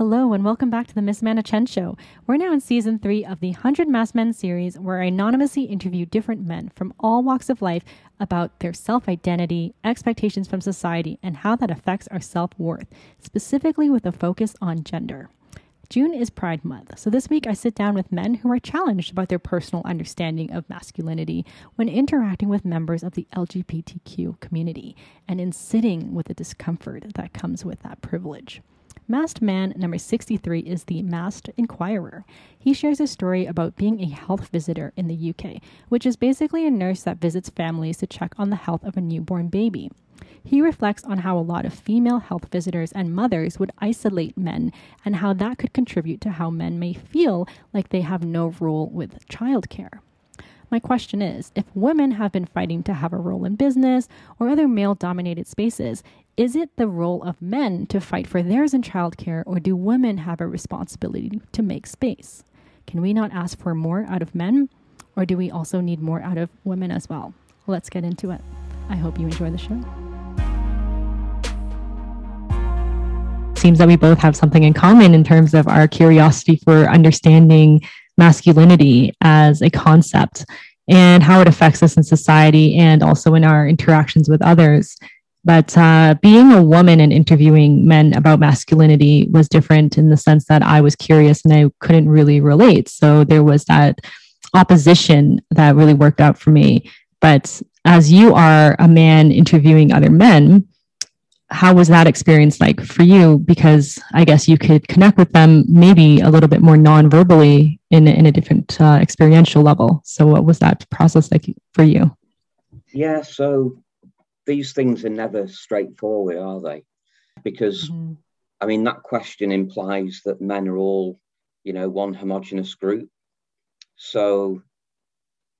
Hello, and welcome back to the Miss Mana Chen Show. We're now in season three of the 100 Masked Men series, where I anonymously interview different men from all walks of life about their self identity, expectations from society, and how that affects our self worth, specifically with a focus on gender. June is Pride Month, so this week I sit down with men who are challenged about their personal understanding of masculinity when interacting with members of the LGBTQ community and in sitting with the discomfort that comes with that privilege. Masked Man number 63 is the Masked Inquirer. He shares a story about being a health visitor in the UK, which is basically a nurse that visits families to check on the health of a newborn baby. He reflects on how a lot of female health visitors and mothers would isolate men and how that could contribute to how men may feel like they have no role with childcare. My question is if women have been fighting to have a role in business or other male dominated spaces, is it the role of men to fight for theirs in childcare, or do women have a responsibility to make space? Can we not ask for more out of men, or do we also need more out of women as well? Let's get into it. I hope you enjoy the show. Seems that we both have something in common in terms of our curiosity for understanding masculinity as a concept and how it affects us in society and also in our interactions with others. But uh, being a woman and interviewing men about masculinity was different in the sense that I was curious and I couldn't really relate. So there was that opposition that really worked out for me. But as you are a man interviewing other men, how was that experience like for you? Because I guess you could connect with them maybe a little bit more non-verbally in, in a different uh, experiential level. So what was that process like for you? Yeah, so these things are never straightforward, are they? Because mm-hmm. I mean that question implies that men are all, you know, one homogenous group. So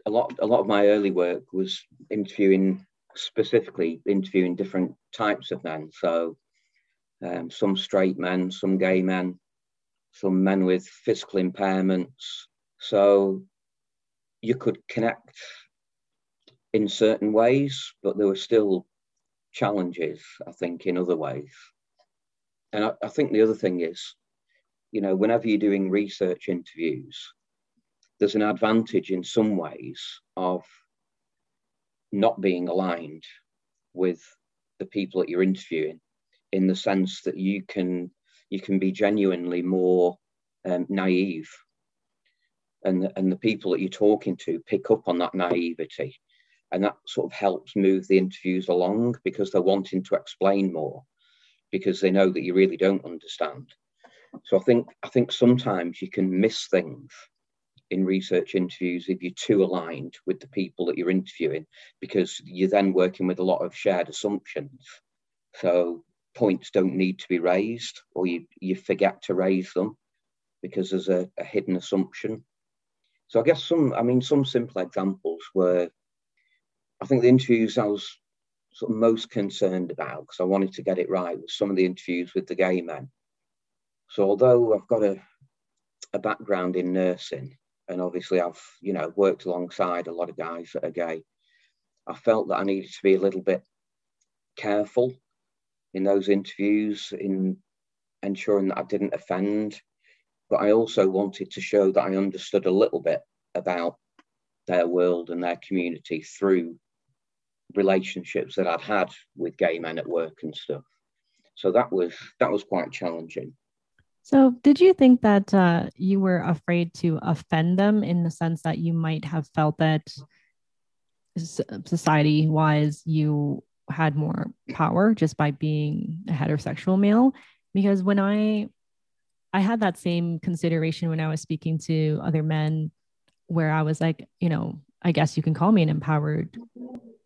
a lot a lot of my early work was interviewing specifically interviewing different types of men. So um, some straight men, some gay men, some men with physical impairments. So you could connect in certain ways, but there were still challenges, I think, in other ways. And I, I think the other thing is, you know, whenever you're doing research interviews, there's an advantage in some ways of not being aligned with the people that you're interviewing in the sense that you can you can be genuinely more um, naive. And and the people that you're talking to pick up on that naivety. And that sort of helps move the interviews along because they're wanting to explain more because they know that you really don't understand. So i think i think sometimes you can miss things in research interviews if you're too aligned with the people that you're interviewing because you're then working with a lot of shared assumptions so points don't need to be raised or you, you forget to raise them because there's a, a hidden assumption so i guess some i mean some simple examples were I think the interviews I was sort of most concerned about because I wanted to get it right was some of the interviews with the gay men. So although I've got a a background in nursing and obviously I've you know worked alongside a lot of guys that are gay, I felt that I needed to be a little bit careful in those interviews in ensuring that I didn't offend, but I also wanted to show that I understood a little bit about their world and their community through relationships that I'd had with gay men at work and stuff. So that was that was quite challenging. So, did you think that uh, you were afraid to offend them in the sense that you might have felt that society wise you had more power just by being a heterosexual male? Because when I I had that same consideration when I was speaking to other men, where I was like, you know, I guess you can call me an empowered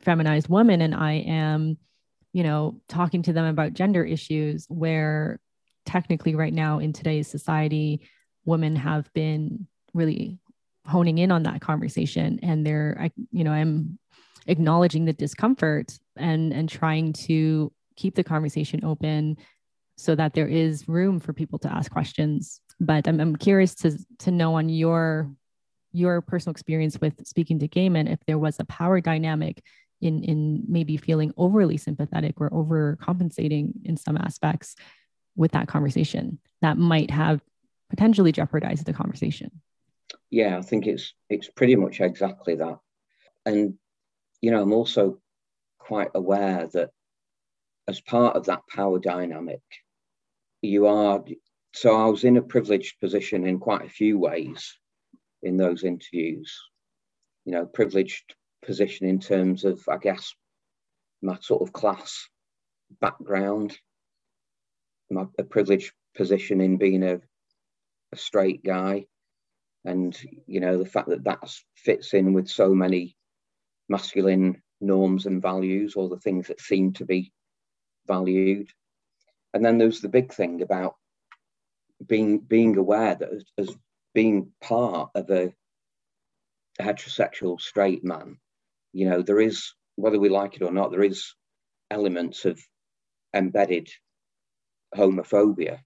feminized woman and I am, you know, talking to them about gender issues where technically right now in today's society, women have been really honing in on that conversation and they're, I, you know, I'm acknowledging the discomfort and and trying to keep the conversation open so that there is room for people to ask questions. But I'm, I'm curious to to know on your your personal experience with speaking to gay men if there was a power dynamic in in maybe feeling overly sympathetic or overcompensating in some aspects with that conversation that might have potentially jeopardized the conversation. Yeah i think it's it's pretty much exactly that. And you know i'm also quite aware that as part of that power dynamic you are so i was in a privileged position in quite a few ways in those interviews. You know privileged position in terms of i guess my sort of class background my a privileged position in being a, a straight guy. And you know the fact that that fits in with so many masculine norms and values or the things that seem to be valued. And then there's the big thing about being being aware that as, as being part of a, a heterosexual straight man you know there is whether we like it or not there is elements of embedded homophobia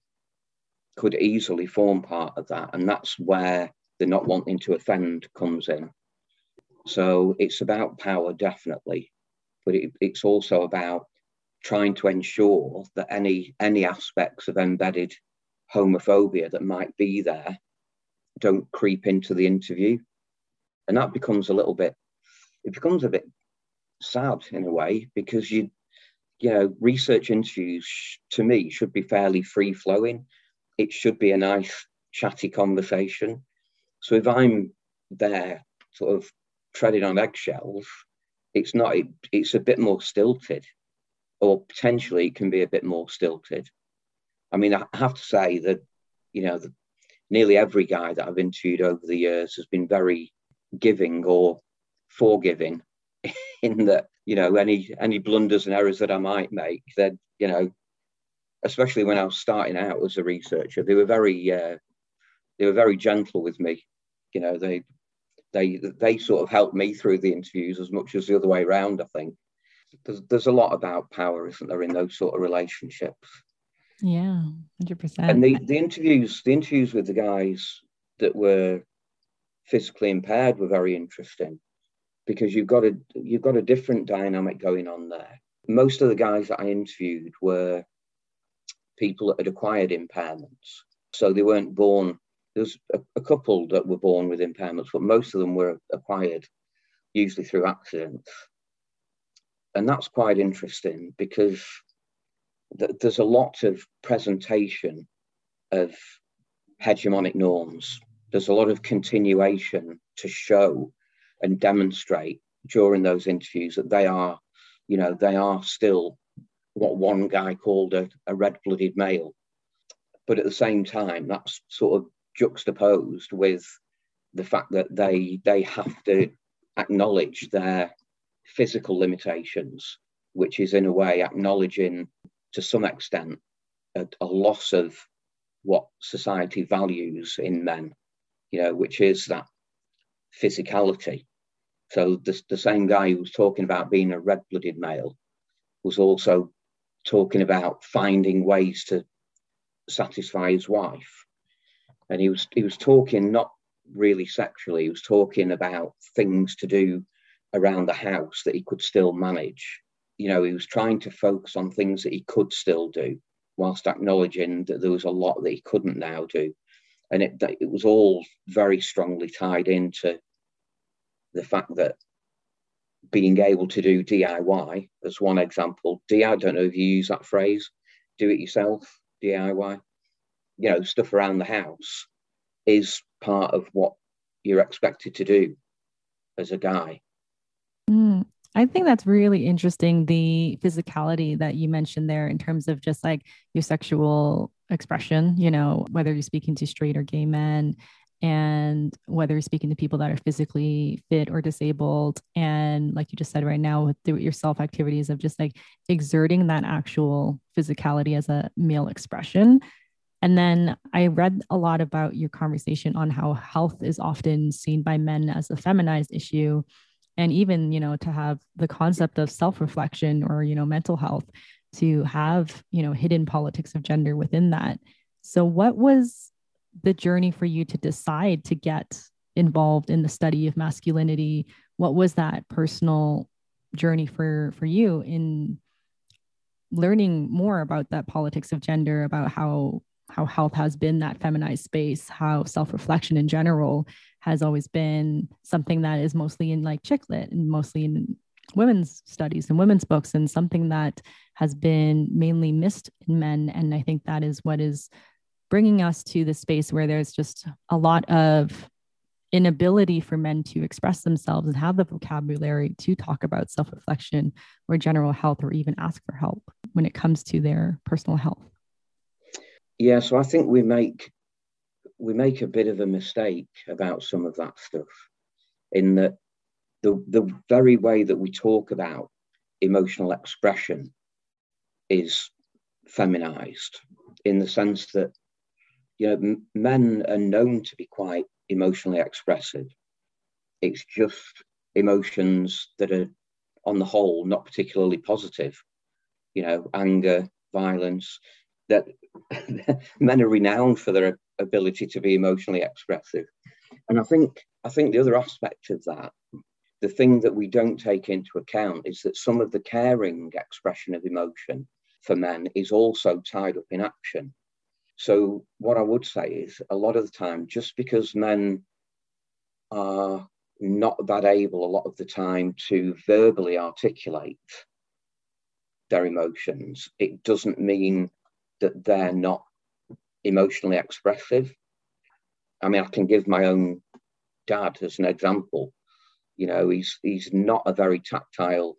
could easily form part of that. And that's where the not wanting to offend comes in. So it's about power, definitely, but it, it's also about trying to ensure that any any aspects of embedded homophobia that might be there don't creep into the interview. And that becomes a little bit, it becomes a bit sad in a way because you you know, research interviews to me should be fairly free flowing. It should be a nice, chatty conversation. So if I'm there, sort of treading on eggshells, it's not. It, it's a bit more stilted, or potentially it can be a bit more stilted. I mean, I have to say that, you know, the, nearly every guy that I've interviewed over the years has been very giving or forgiving in that you know any any blunders and errors that I might make, then you know, especially when I was starting out as a researcher, they were very uh, they were very gentle with me. You know, they they they sort of helped me through the interviews as much as the other way around. I think there's there's a lot about power, isn't there, in those sort of relationships? Yeah, hundred percent. And the the interviews the interviews with the guys that were physically impaired were very interesting because you've got a you've got a different dynamic going on there. Most of the guys that I interviewed were people that had acquired impairments, so they weren't born. There's a, a couple that were born with impairments, but most of them were acquired, usually through accidents, and that's quite interesting because th- there's a lot of presentation of hegemonic norms. There's a lot of continuation to show and demonstrate during those interviews that they are, you know, they are still what one guy called a, a red-blooded male. But at the same time, that's sort of juxtaposed with the fact that they they have to acknowledge their physical limitations, which is in a way acknowledging to some extent a, a loss of what society values in men, you know, which is that physicality. So the, the same guy who was talking about being a red-blooded male was also talking about finding ways to satisfy his wife. And he was he was talking not really sexually, he was talking about things to do around the house that he could still manage. You know, he was trying to focus on things that he could still do, whilst acknowledging that there was a lot that he couldn't now do. And it, it was all very strongly tied into the fact that being able to do DIY as one example. DIY, I don't know if you use that phrase, do it yourself, DIY, you know, stuff around the house is part of what you're expected to do as a guy. Mm, I think that's really interesting. The physicality that you mentioned there in terms of just like your sexual expression, you know, whether you're speaking to straight or gay men and whether speaking to people that are physically fit or disabled. And like you just said right now with do it yourself activities of just like exerting that actual physicality as a male expression. And then i read a lot about your conversation on how health is often seen by men as a feminized issue. And even you know to have the concept of self-reflection or you know mental health to have you know hidden politics of gender within that. So what was the journey for you to decide to get involved in the study of masculinity what was that personal journey for for you in learning more about that politics of gender, about how how health has been that feminized space, how self-reflection in general has always been something that is mostly in like chick lit and mostly in women's studies and women's books and something that has been mainly missed in men. And I think that is what is bringing us to the space where there's just a lot of inability for men to express themselves and have the vocabulary to talk about self reflection or general health or even ask for help when it comes to their personal health. Yeah, so I think we make we make a bit of a mistake about some of that stuff in that the the very way that we talk about emotional expression is feminized in the sense that you know men are known to be quite emotionally expressive. It's just emotions that are, on the whole, not particularly positive. You know, anger, violence. That men are renowned for their ability to be emotionally expressive, and I think I think the other aspect of that, the thing that we don't take into account, is that some of the caring expression of emotion for men is also tied up in action. So, what I would say is a lot of the time, just because men are not that able a lot of the time to verbally articulate their emotions, it doesn't mean that they're not emotionally expressive. I mean, I can give my own dad as an example. You know, he's he's not a very tactile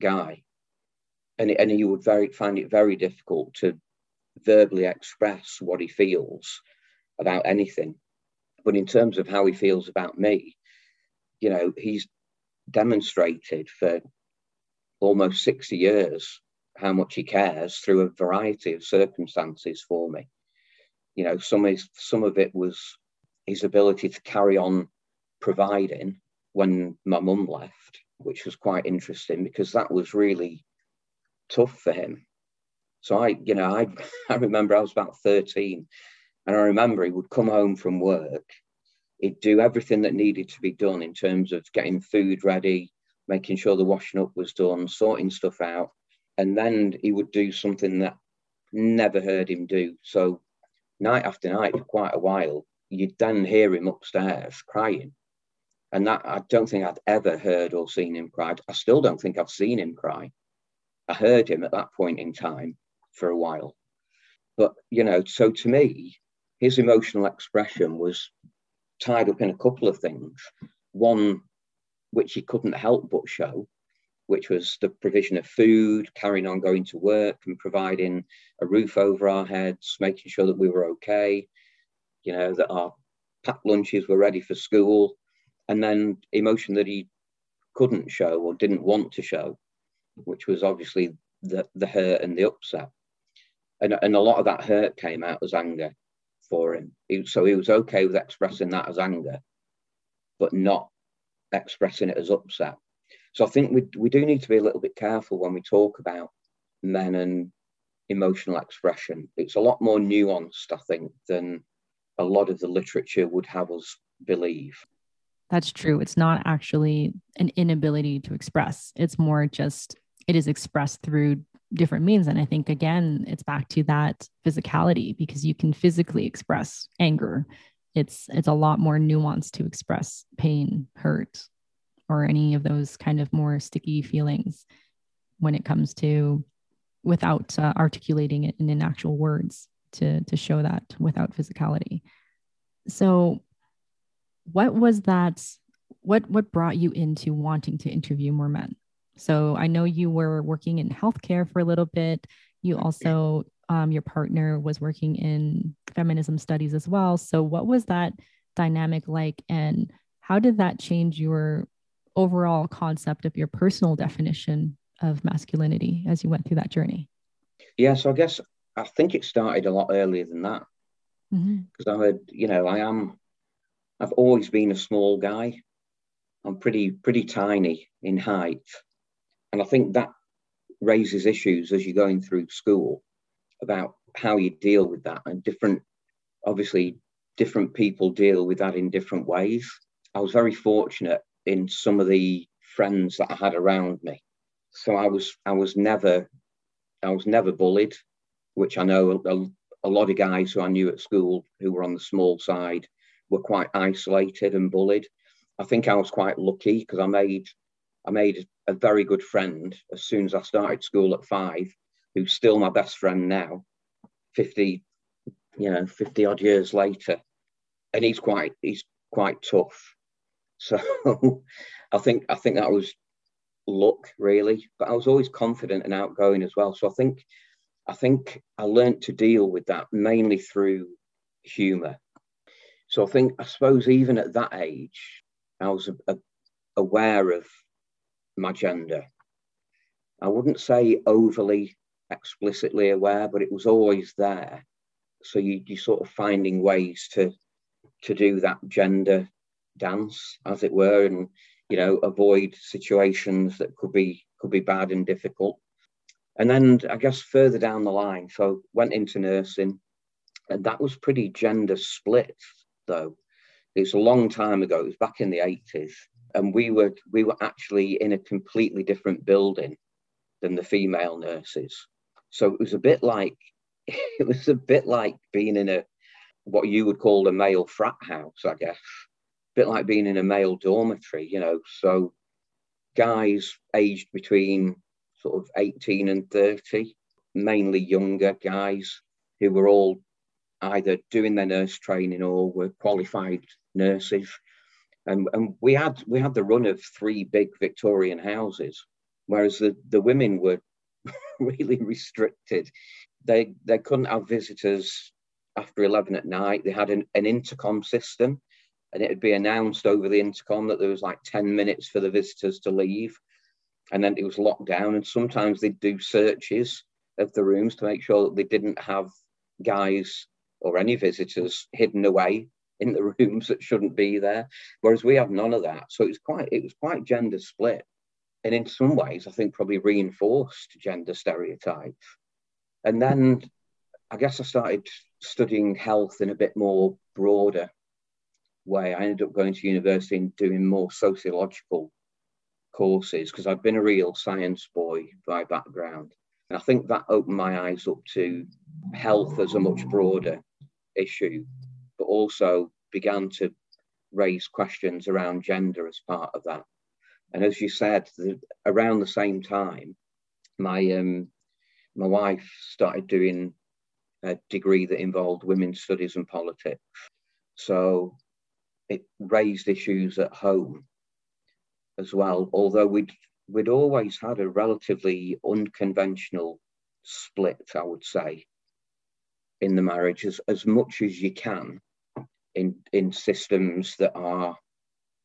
guy, and and he would very find it very difficult to verbally express what he feels about anything. But in terms of how he feels about me, you know, he's demonstrated for almost 60 years how much he cares through a variety of circumstances for me. You know, some is some of it was his ability to carry on providing when my mum left, which was quite interesting because that was really tough for him. So I, you know, I, I remember I was about 13 and I remember he would come home from work, he'd do everything that needed to be done in terms of getting food ready, making sure the washing up was done, sorting stuff out. And then he would do something that never heard him do. So night after night for quite a while, you'd then hear him upstairs crying. And that I don't think I'd ever heard or seen him cry. I still don't think I've seen him cry. I heard him at that point in time for a while. But, you know, so to me, his emotional expression was tied up in a couple of things. One, which he couldn't help but show, which was the provision of food, carrying on going to work and providing a roof over our heads, making sure that we were okay, you know, that our packed lunches were ready for school. And then emotion that he couldn't show or didn't want to show, which was obviously the, the hurt and the upset and, and a lot of that hurt came out as anger for him. He, so he was okay with expressing that as anger, but not expressing it as upset. So I think we, we do need to be a little bit careful when we talk about men and emotional expression. It's a lot more nuanced, I think, than a lot of the literature would have us believe. That's true. It's not actually an inability to express, it's more just it is expressed through different means. And i think again it's back to that physicality because you can physically express anger. It's it's a lot more nuanced to express pain hurt or any of those kind of more sticky feelings when it comes to without uh, articulating it in, in actual words to to show that without physicality. So what was that what what brought you into wanting to interview more men so I know you were working in healthcare for a little bit. You also, um, your partner was working in feminism studies as well. So what was that dynamic like? And how did that change your overall concept of your personal definition of masculinity as you went through that journey? Yeah, so I guess I think it started a lot earlier than that. Because mm-hmm. I had, you know, I am, I've always been a small guy. I'm pretty, pretty tiny in height. And I think that raises issues as you're going through school about how you deal with that and different, obviously, different people deal with that in different ways. I was very fortunate in some of the friends that I had around me. So I was I was never I was never bullied, which I know a, a lot of guys who I knew at school who were on the small side were quite isolated and bullied. I think I was quite lucky because I made I made a very good friend as soon as I started school at five, who's still my best friend now, 50, you know, 50 odd years later. And he's quite he's quite tough. So I think I think that was luck really, but I was always confident and outgoing as well. So I think I think I learned to deal with that mainly through humor. So I think I suppose even at that age, I was a, a, aware of my gender. I wouldn't say overly explicitly aware, but it was always there. So you you sort of finding ways to to do that gender dance, as it were, and you know avoid situations that could be could be bad and difficult. And then I guess further down the line, so went into nursing, and that was pretty gender split though. It's a long time ago. It was back in the eighties, and we were we were actually in a completely different building than the female nurses. So it was a bit like it was a bit like being in a what you would call a male frat house, I guess. A bit like being in a male dormitory, you know. So guys aged between sort of 18 and 30, mainly younger guys who were all either doing their nurse training or were qualified nurses. And, and we had we had the run of three big Victorian houses, whereas the, the women were really restricted. They they couldn't have visitors after 11 at night. They had an, an intercom system and it would be announced over the intercom that there was like 10 minutes for the visitors to leave. And then it was locked down. And sometimes they'd do searches of the rooms to make sure that they didn't have guys or any visitors hidden away in the rooms that shouldn't be there. Whereas we had none of that. So it was quite it was quite gender split. And in some ways, I think probably reinforced gender stereotypes. And then I guess I started studying health in a bit more broader way. I ended up going to university and doing more sociological courses because I've been a real science boy by background. And I think that opened my eyes up to health as a much broader issue, but also began to raise questions around gender as part of that. And as you said, the, around the same time, my um, my wife started doing a degree that involved women's studies and politics. So it raised issues at home as well, although we'd we'd always had a relatively unconventional split, I would say, in the marriage as, as much as you can in in systems that are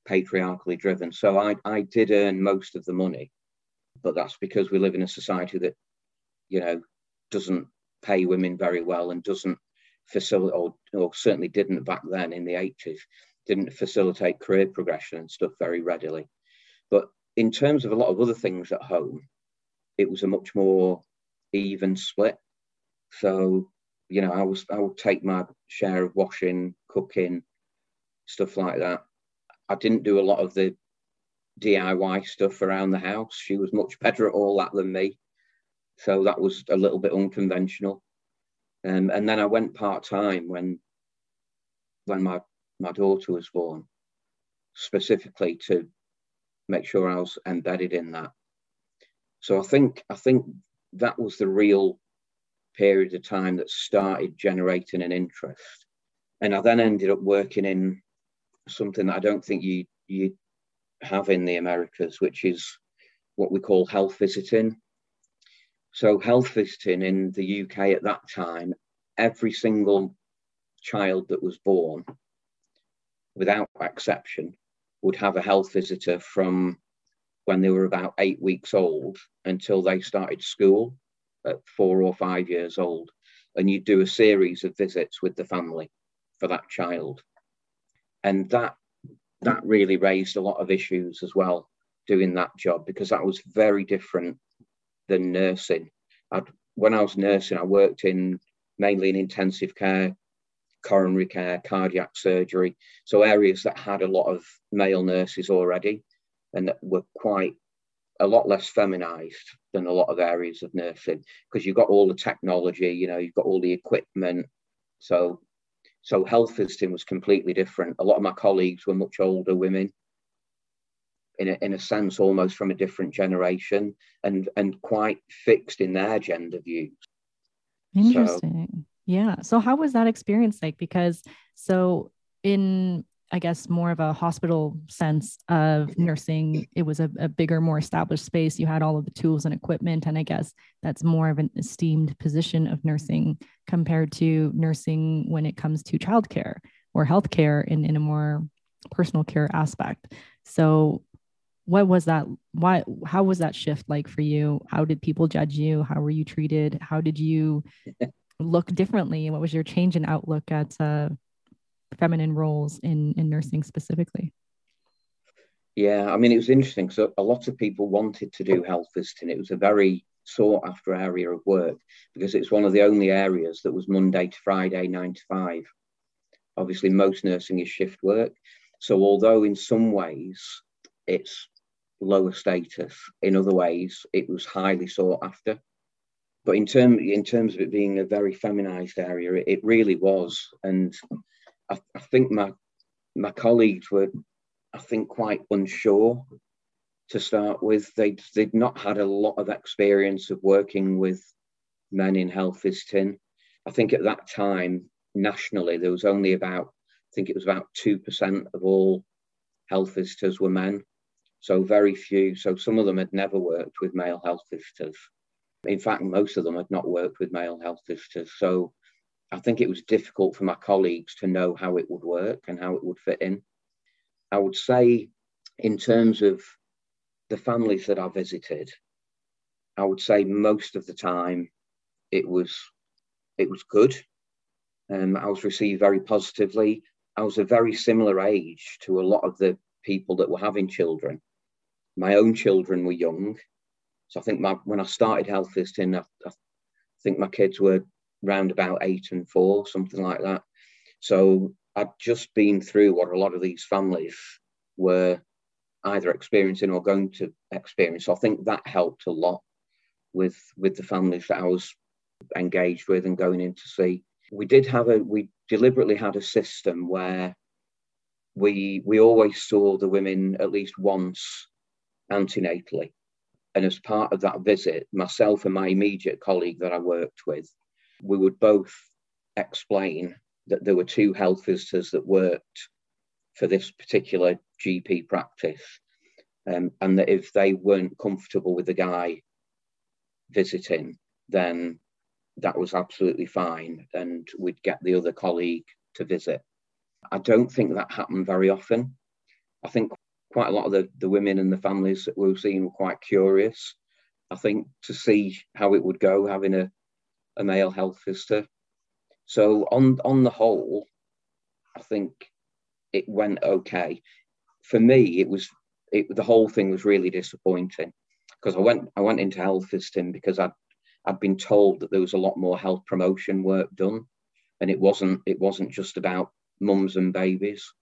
patriarchally driven. So I, I did earn most of the money, but that's because we live in a society that, you know, doesn't pay women very well and doesn't facilitate, or, or certainly didn't back then in the 80s, didn't facilitate career progression and stuff very readily. But in terms of a lot of other things at home, it was a much more even split. So, you know, I was I would take my share of washing, cooking, stuff like that. I didn't do a lot of the DIY stuff around the house. She was much better at all that than me. So that was a little bit unconventional. Um, and then I went part time when when my, my daughter was born, specifically to make sure I was embedded in that. So I think I think that was the real period of time that started generating an interest. And I then ended up working in something that I don't think you you have in the Americas, which is what we call health visiting. So health visiting in the UK at that time, every single child that was born, without exception, would have a health visitor from when they were about eight weeks old until they started school at four or five years old. And you'd do a series of visits with the family for that child and that that really raised a lot of issues as well doing that job because that was very different than nursing. I'd, when I was nursing, I worked in mainly in intensive care, coronary care, cardiac surgery, so areas that had a lot of male nurses already and that were quite a lot less feminized than a lot of areas of nursing because you've got all the technology, you know, you've got all the equipment. So, so health visiting was completely different. A lot of my colleagues were much older women, in a, in a sense, almost from a different generation, and and quite fixed in their gender views. Interesting. So, yeah. So, how was that experience like? Because so in I guess, more of a hospital sense of nursing. It was a, a, bigger, more established space. You had all of the tools and equipment. And I guess that's more of an esteemed position of nursing compared to nursing when it comes to childcare or healthcare in, in a more personal care aspect. So, what was that? Why, how was that shift like for you? How did people judge you? How were you treated? How did you look differently? What was your change in outlook at uh, feminine roles in in nursing specifically? Yeah i mean it was interesting so a lot of people wanted to do health visiting. It was a very sought after area of work because it's one of the only areas that was monday to friday 9 to 5 obviously most nursing is shift work. So although in some ways it's lower status in other ways it was highly sought after. But in term in terms of it being a very feminized area it, it really was. And I, I think my my colleagues were, I think, quite unsure to start with. They'd they'd not had a lot of experience of working with men in health visiting. I think at that time nationally there was only about I think it was about two percent of all health visitors were men. So very few. So some of them had never worked with male health visitors. In fact, most of them had not worked with male health visitors. So I think it was difficult for my colleagues to know how it would work and how it would fit in. I would say, in terms of the families that I visited, I would say most of the time it was it was good. Um, I was received very positively. I was a very similar age to a lot of the people that were having children. My own children were young, so I think my, when I started health visiting, I, I think my kids were round about eight and four, something like that. So I'd just been through what a lot of these families were either experiencing or going to experience. So I think that helped a lot with with the families that I was engaged with and going in to see. We did have a we deliberately had a system where we we always saw the women at least once antenatally. And as part of that visit, myself and my immediate colleague that I worked with we would both explain that there were two health visitors that worked for this particular GP practice, um, and that if they weren't comfortable with the guy visiting, then that was absolutely fine, and we'd get the other colleague to visit. I don't think that happened very often. I think quite a lot of the, the women and the families that we were seeing were quite curious. I think to see how it would go having a a male health visitor. So on on the whole, I think it went okay. For me, it was it, the whole thing was really disappointing because I went I went into health visiting because I'd I'd been told that there was a lot more health promotion work done, and it wasn't it wasn't just about mums and babies,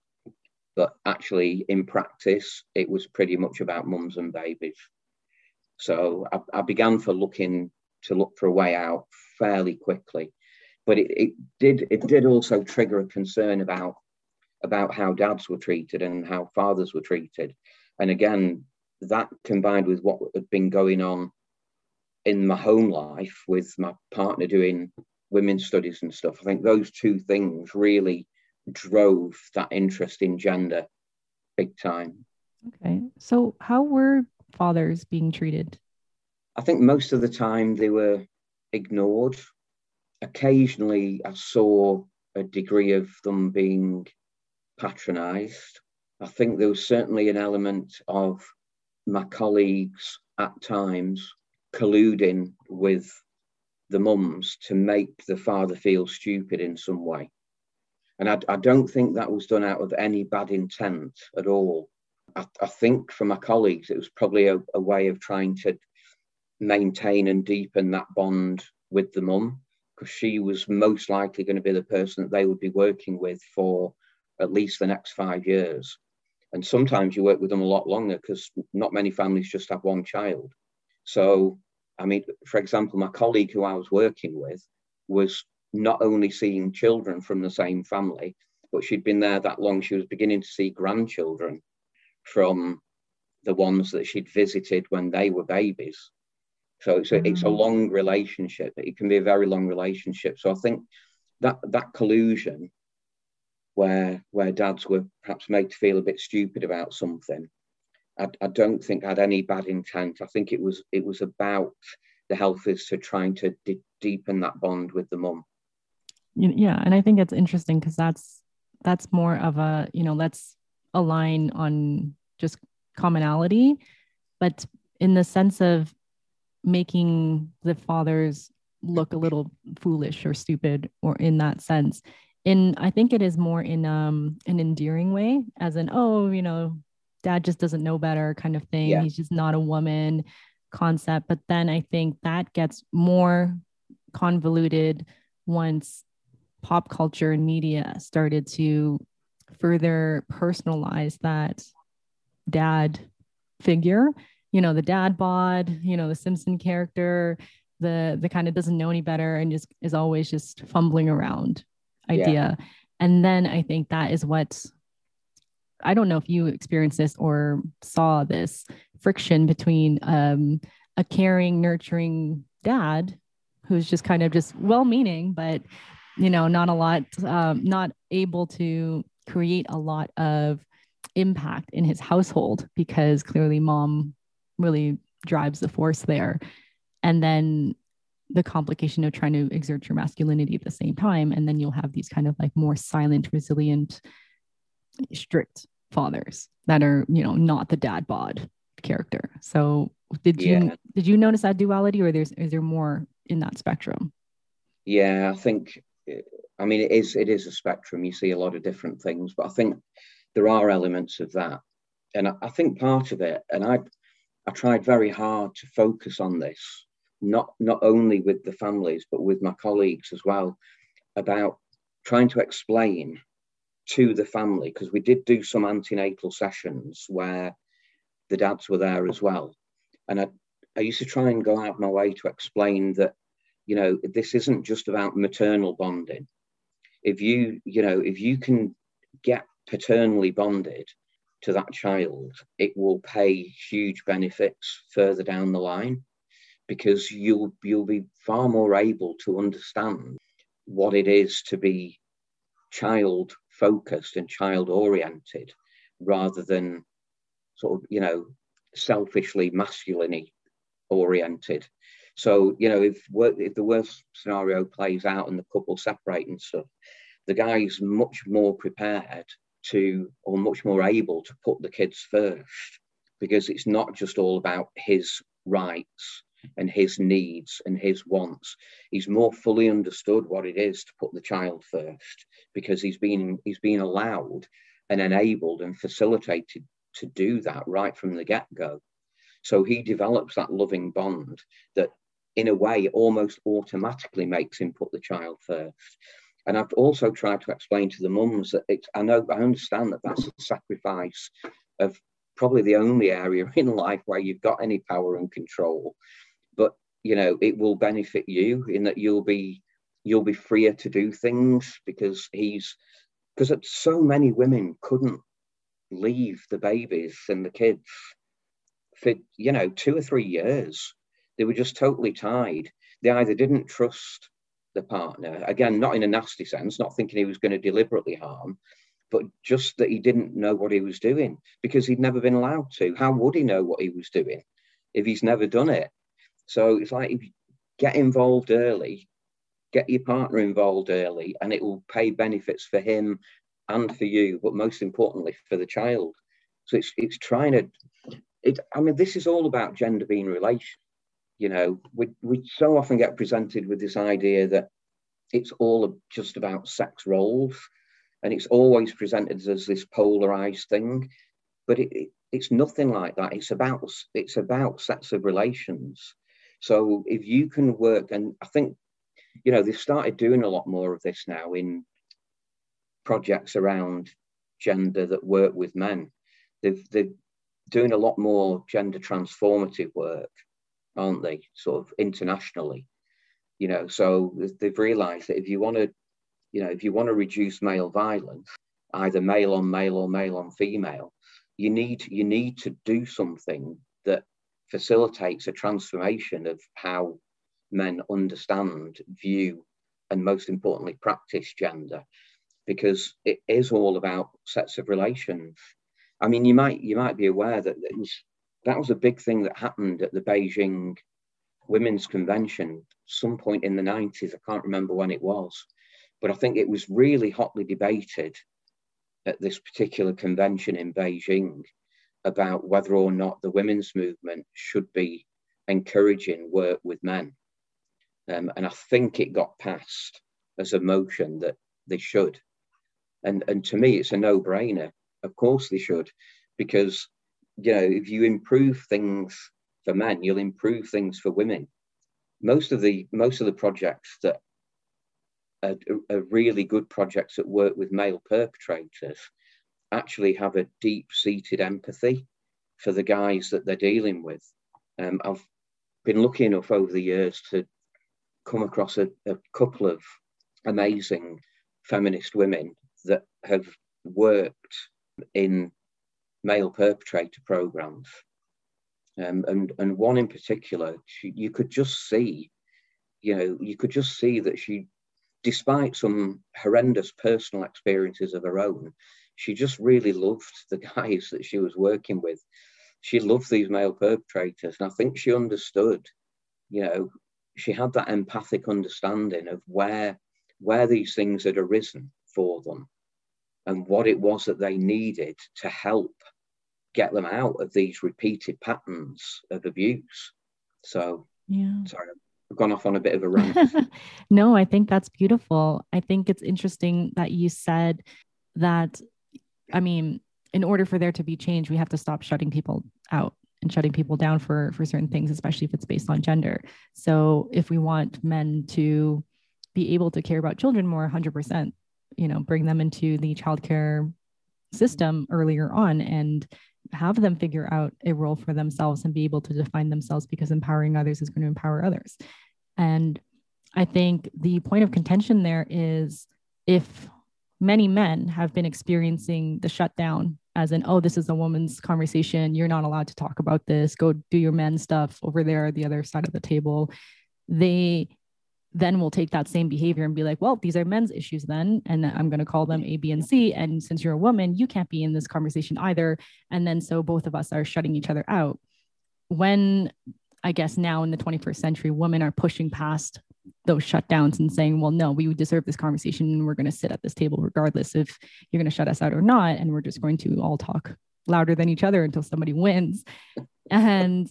but actually in practice it was pretty much about mums and babies. So I, I began for looking to look for a way out fairly quickly. But it, it did it did also trigger a concern about about how dads were treated and how fathers were treated. And again, that combined with what had been going on in my home life with my partner doing women's studies and stuff, I think those two things really drove that interest in gender big time. Okay. So, how were fathers being treated? I think most of the time they were ignored. Occasionally, I saw a degree of them being patronized. I think there was certainly an element of my colleagues at times colluding with the mums to make the father feel stupid in some way. And I, I don't think that was done out of any bad intent at all. I, I think for my colleagues, it was probably a, a way of trying to maintain and deepen that bond with the mum because she was most likely going to be the person that they would be working with for at least the next five years. And sometimes you work with them a lot longer because not many families just have one child. So, I mean, for example, my colleague who I was working with was not only seeing children from the same family, but she'd been there that long, she was beginning to see grandchildren from the ones that she'd visited when they were babies. So it's a, mm. it's a long relationship. It can be a very long relationship. So I think that that collusion where where dads were perhaps made to feel a bit stupid about something, I, I don't think had any bad intent. I think it was it was about the health visitor trying to d- deepen that bond with the mum. Yeah, and I think it's interesting because that's that's more of a you know let's align on just commonality, but in the sense of making the fathers look a little foolish or stupid or in that sense. In i think it is more in um an endearing way as in oh you know dad just doesn't know better kind of thing. Yeah. he's just not a woman concept. But then i think that gets more convoluted once pop culture and media started to further personalize that dad figure you know the dad bod you know the simpson character the the kind of doesn't know any better and just is always just fumbling around idea yeah. and then i think that is what i don't know if you experienced this or saw this friction between um, a caring nurturing dad who's just kind of just well-meaning but you know not a lot um, not able to create a lot of impact in his household because clearly mom really drives the force there. And then the complication of trying to exert your masculinity at the same time. And then you'll have these kind of like more silent resilient strict fathers that are you know not the dad bod character. So did you yeah. did you notice that duality or there's is there more in that spectrum? Yeah i think i mean it is it is a spectrum. You see a lot of different things but i think there are elements of that. And i, I think part of it and i i tried very hard to focus on this not not only with the families but with my colleagues as well about trying to explain to the family because we did do some antenatal sessions where the dads were there as well. And I, I used to try and go out of my way to explain that you know this isn't just about maternal bonding. If you you know if you can get paternally bonded to that child it will pay huge benefits further down the line because you'll you'll be far more able to understand what it is to be child focused and child oriented rather than sort of you know selfishly masculine oriented. So you know if if the worst scenario plays out and the couple separate and stuff the guy's much more prepared to or much more able to put the kids first because it's not just all about his rights and his needs and his wants. He's more fully understood what it is to put the child first because he's been he's been allowed and enabled and facilitated to do that right from the get-go. So he develops that loving bond that in a way almost automatically makes him put the child first. And I've also tried to explain to the mums that it's, I know, I understand that that's a sacrifice of probably the only area in life where you've got any power and control. But you know it will benefit you in that you'll be you'll be freer to do things because he's because so many women couldn't leave the babies and the kids for you know two or three years. They were just totally tied. They either didn't trust the partner again not in a nasty sense not thinking he was going to deliberately harm but just that he didn't know what he was doing because he'd never been allowed to how would he know what he was doing if he's never done it so it's like get involved early, get your partner involved early, and it will pay benefits for him and for you, but most importantly for the child. So it's it's trying to it I mean, this is all about gender being relation. You know, we we so often get presented with this idea that it's all just about sex roles and it's always presented as this polarized thing but it, it, it's nothing like that. It's about it's about sets of relations. So if you can work, and I think, you know, they've started doing a lot more of this now in projects around gender that work with men. they've they're doing a lot more gender transformative work, aren't they? Sort of internationally, you know. So they've realised that if you want to, you know, if you want to reduce male violence, either male on male or male on female, you need you need to do something that facilitates a transformation of how men understand, view, and most importantly, practice gender, because it is all about sets of relations. I mean, you might you might be aware that that was a big thing that happened at the Beijing Women's Convention some point in the 90s. I can't remember when it was, but I think it was really hotly debated at this particular convention in Beijing about whether or not the women's movement should be encouraging work with men. Um, and I think it got passed as a motion that they should. And, and to me, it's a no brainer. Of course, they should, because you know if you improve things for men, you'll improve things for women. Most of the most of the projects that are, are really good projects that work with male perpetrators actually have a deep-seated empathy for the guys that they're dealing with. Um, I've been lucky enough over the years to come across a, a couple of amazing feminist women that have worked in male perpetrator programs. Um, and, and one in particular, she, you could just see, you know, you could just see that she, despite some horrendous personal experiences of her own, she just really loved the guys that she was working with. She loved these male perpetrators. And I think she understood, you know, she had that empathic understanding of where where these things had arisen for them and what it was that they needed to help get them out of these repeated patterns of abuse. So, yeah. Sorry, I've gone off on a bit of a rant. no, I think that's beautiful. I think it's interesting that you said that, I mean, in order for there to be change, we have to stop shutting people out and shutting people down for for certain things especially if it's based on gender so if we want men to be able to care about children more 100% you know bring them into the childcare system earlier on and have them figure out a role for themselves and be able to define themselves because empowering others is going to empower others and i think the point of contention there is if many men have been experiencing the shutdown as in, oh, this is a woman's conversation. You're not allowed to talk about this. Go do your men stuff over there, the other side of the table. They then we'll take that same behavior and be like, well, these are men's issues then. And I'm going to call them A, B, and C. And since you're a woman, you can't be in this conversation either. And then so both of us are shutting each other out. When I guess now in the 21st century, women are pushing past those shutdowns and saying, well, no, we deserve this conversation and we're going to sit at this table regardless if you're going to shut us out or not. And we're just going to all talk louder than each other until somebody wins. And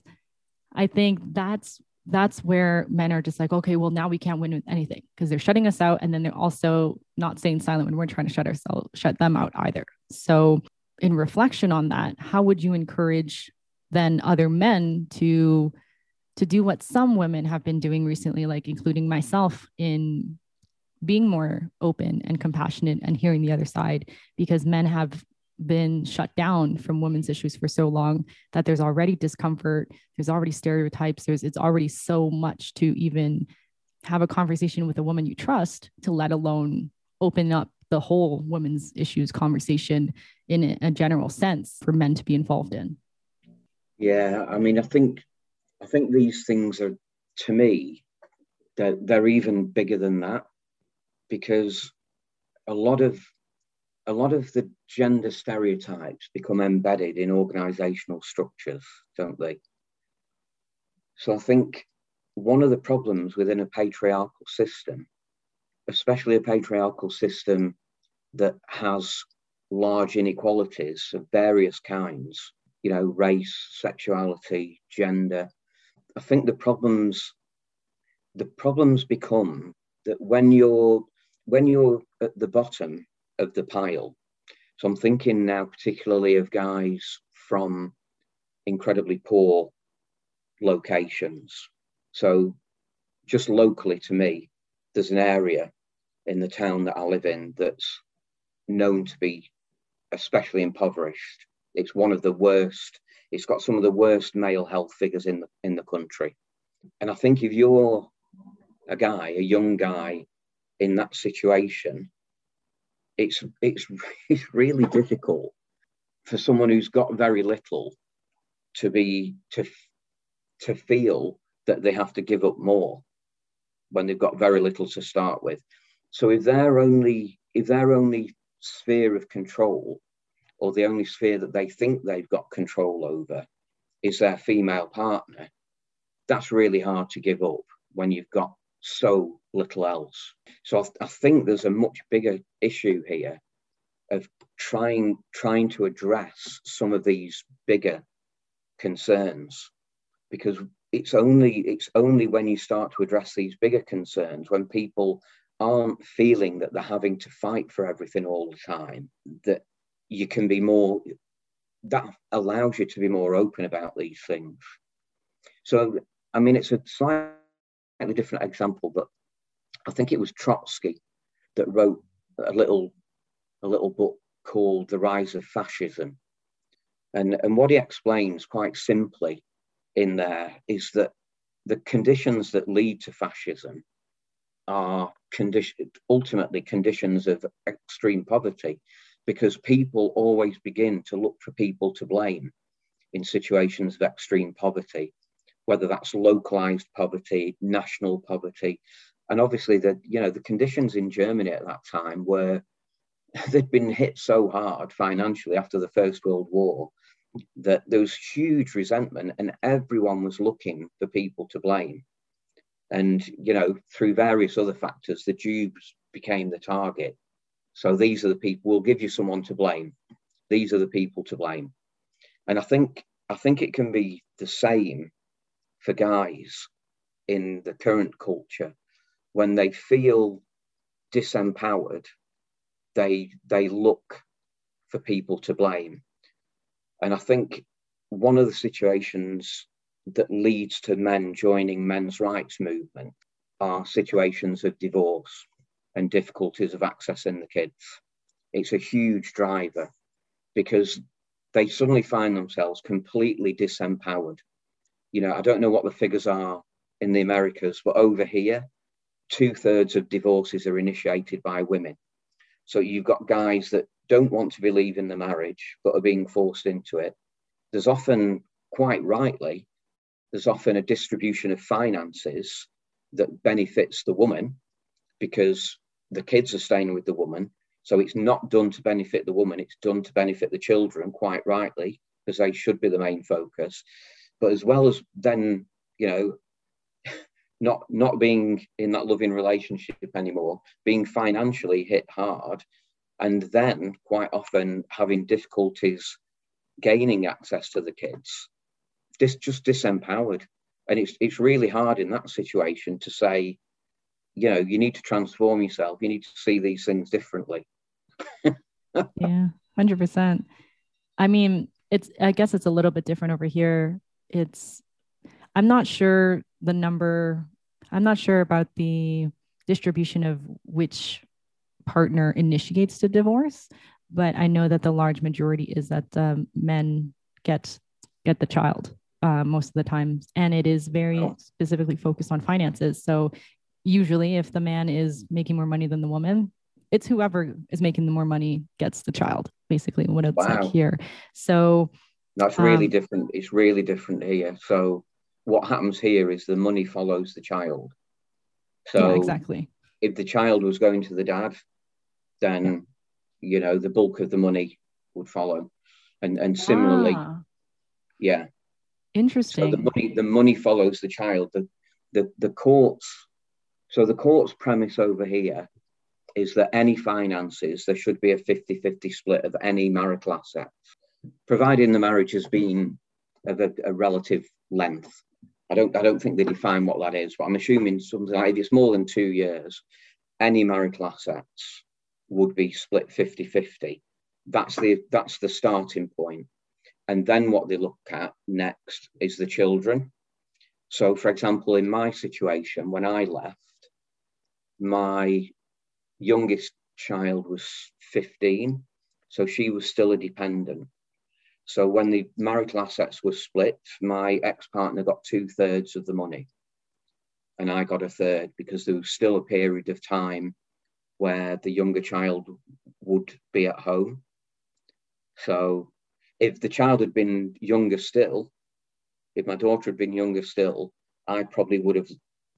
I think that's that's where men are just like, okay, well, now we can't win with anything because they're shutting us out. And then they're also not staying silent when we're trying to shut ourselves, shut them out either. So in reflection on that, how would you encourage then other men to to do what some women have been doing recently, like including myself in being more open and compassionate and hearing the other side, because men have been shut down from women's issues for so long that there's already discomfort, there's already stereotypes, there's it's already so much to even have a conversation with a woman you trust to let alone open up the whole women's issues conversation in a general sense for men to be involved in. Yeah, I mean, I think I think these things are, to me, they're, they're even bigger than that because a lot of a lot of the gender stereotypes become embedded in organizational structures, don't they? So I think one of the problems within a patriarchal system, especially a patriarchal system that has large inequalities of various kinds, you know, race, sexuality, gender, I think the problems the problems become that when you're when you're at the bottom of the pile, so I'm thinking now particularly of guys from incredibly poor locations. So just locally to me, there's an area in the town that I live in that's known to be especially impoverished It's one of the worst. It's got some of the worst male health figures in the in the country. And I think if you're a guy, a young guy in that situation, it's it's it's really difficult for someone who's got very little to be to to feel that they have to give up more when they've got very little to start with. So if their only if their only sphere of control or the only sphere that they think they've got control over is their female partner, that's really hard to give up when you've got so little else. So I, I think there's a much bigger issue here of trying trying to address some of these bigger concerns because it's only it's only when you start to address these bigger concerns when people aren't feeling that they're having to fight for everything all the time that you can be more that allows you to be more open about these things so i mean it's a slightly different example but i think it was trotsky that wrote a little a little book called the rise of fascism. And and what he explains quite simply in there is that the conditions that lead to fascism are condition, ultimately conditions of extreme poverty because people always begin to look for people to blame in situations of extreme poverty whether that's localized poverty national poverty and obviously the you know the conditions in germany at that time were they'd been hit so hard financially after the first world war that there was huge resentment and everyone was looking for people to blame. And, you know, through various other factors, the Jews became the target. So these are the people, we'll give you someone to blame. These are the people to blame. And I think, I think it can be the same for guys in the current culture when they feel disempowered, they, they look for people to blame and I think one of the situations that leads to men joining men's rights movement are situations of divorce and difficulties of accessing the kids. It's a huge driver because they suddenly find themselves completely disempowered. You know, I don't know what the figures are in the Americas, but over here, two thirds of divorces are initiated by women. So you've got guys that don't want to be leaving the marriage but are being forced into it. There's often, quite rightly, there's often a distribution of finances that benefits the woman because the kids are staying with the woman. So it's not done to benefit the woman, it's done to benefit the children, quite rightly, because they should be the main focus. But as well as then, you know, not not being in that loving relationship anymore, being financially hit hard, and then quite often having difficulties gaining access to the kids, dis, just disempowered. And it's it's really hard in that situation to say, you know, you need to transform yourself. You need to see these things differently. yeah, hundred percent. I mean, it's I guess it's a little bit different over here. It's I'm not sure the number I'm not sure about the distribution of which partner initiates the divorce, but I know that the large majority is that um, men get get the child uh, most of the time, and it is very oh. specifically focused on finances. So usually, if the man is making more money than the woman, it's whoever is making the more money gets the child. Basically, what it's wow. like here. So that's really um, different. It's really different here. So what happens here is the money follows the child. So yeah, exactly. If the child was going to the dad, then you know the bulk of the money would follow, and and similarly, ah. yeah. Interesting. So the money the money follows the child. The the the courts. So the court's premise over here is that any finances there should be a 50-50 split of any marital assets, providing the marriage has been of a, a relative length I don't I don't think they define what that is, but I'm assuming something like if it's more than two years, any marital assets would be split 50-50. That's the that's the starting point. And then what they look at next is the children. So for example, in my situation, when I left, my youngest child was 15. So she was still a dependent. So when the marital assets were split, my ex partner got two thirds of the money, and I got a third because there was still a period of time where the younger child would be at home. So if the child had been younger still, if my daughter had been younger still, I probably would have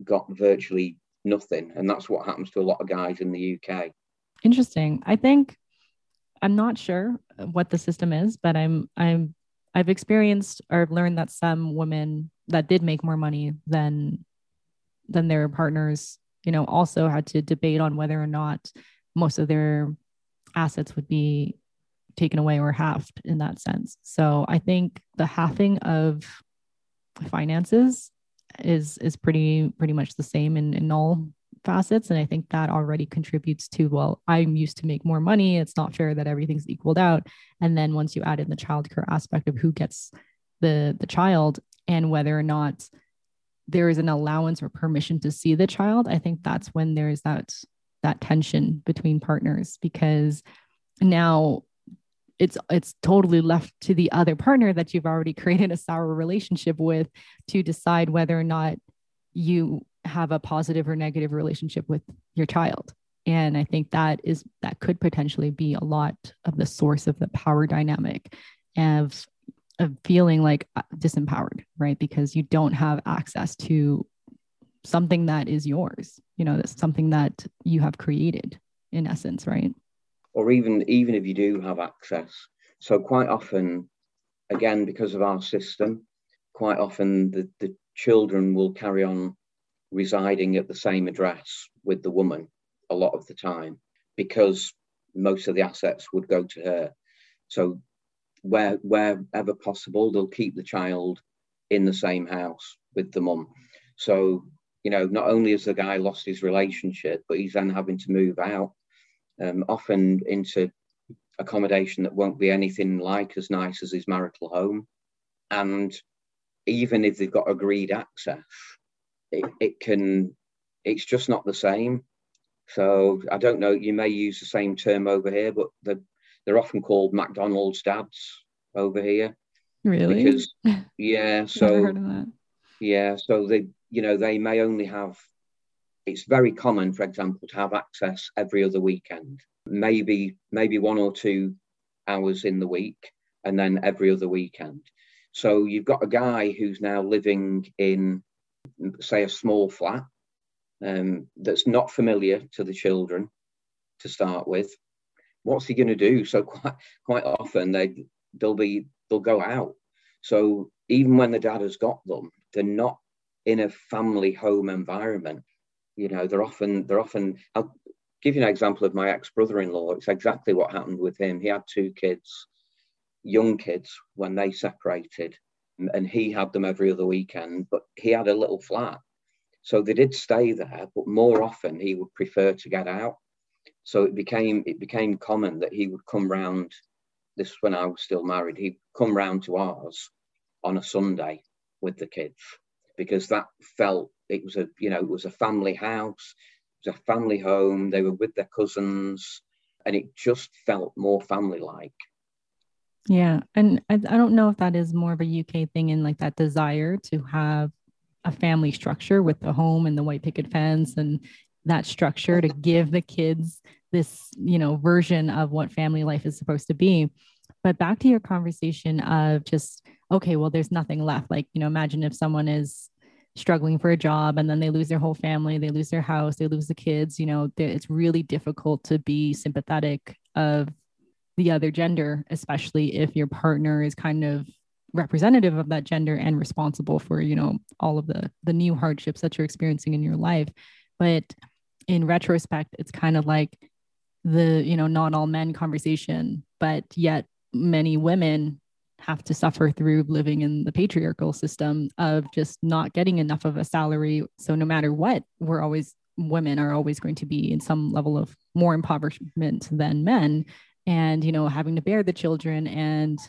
got virtually nothing. And that's what happens to a lot of guys in the UK. Interesting. I think I'm not sure what the system is, but I'm I'm I've experienced or I've learned that some women that did make more money than than their partners, you know, also had to debate on whether or not most of their assets would be taken away or halved in that sense. So I think the halving of finances is is pretty pretty much the same in, in all facets and i think that already contributes to well i'm used to make more money. It's not fair that everything's equaled out. And then once you add in the child care aspect of who gets the the child and whether or not there is an allowance or permission to see the child i think that's when there's that that tension between partners because now it's it's totally left to the other partner that you've already created a sour relationship with to decide whether or not you have a positive or negative relationship with your child. And i think that is that could potentially be a lot of the source of the power dynamic of of feeling like uh, disempowered right? Because you don't have access to something that is yours you know that's something that you have created in essence right? Or even even if you do have access. So quite often again because of our system quite often the, the children will carry on residing at the same address with the woman a lot of the time because most of the assets would go to her. So where wherever possible, they'll keep the child in the same house with the mum. So, you know, not only has the guy lost his relationship, but he's then having to move out, um, often into accommodation that won't be anything like as nice as his marital home. And even if they've got agreed access, it, it can it's just not the same. So i don't know you may use the same term over here but the, they're often called mcdonald's dads over here. Really? Because yeah so yeah so they you know they may only have it's very common for example to have access every other weekend. Maybe maybe one or two hours in the week and then every other weekend. So you've got a guy who's now living in say, a small flat um, that's not familiar to the children to start with. What's he going to do? So quite quite often they they'll be they'll go out. So even when the dad has got them, they're not in a family home environment. You know, they're often they're often. I'll give you an example of my ex brother-in-law. It's exactly what happened with him. He had two kids, young kids, when they separated, and he had them every other weekend, but he had a little flat. So they did stay there, but more often he would prefer to get out. So it became it became common that he would come round. This when I was still married. He'd come round to ours on a Sunday with the kids because that felt it was a you know it was a family house, it was a family home. They were with their cousins, and it just felt more family like. Yeah. And I, I don't know if that is more of a UK thing in like that desire to have a family structure with the home and the white picket fence and that structure to give the kids this, you know, version of what family life is supposed to be. But back to your conversation of just, okay, well, there's nothing left. Like, you know, imagine if someone is struggling for a job and then they lose their whole family, they lose their house, they lose the kids, you know, it's really difficult to be sympathetic of the other gender, especially if your partner is kind of representative of that gender and responsible for you know all of the the new hardships that you're experiencing in your life. But in retrospect it's kind of like the you know not all men conversation but yet many women have to suffer through living in the patriarchal system of just not getting enough of a salary. So no matter what we're always women are always going to be in some level of more impoverishment than men and you know having to bear the children and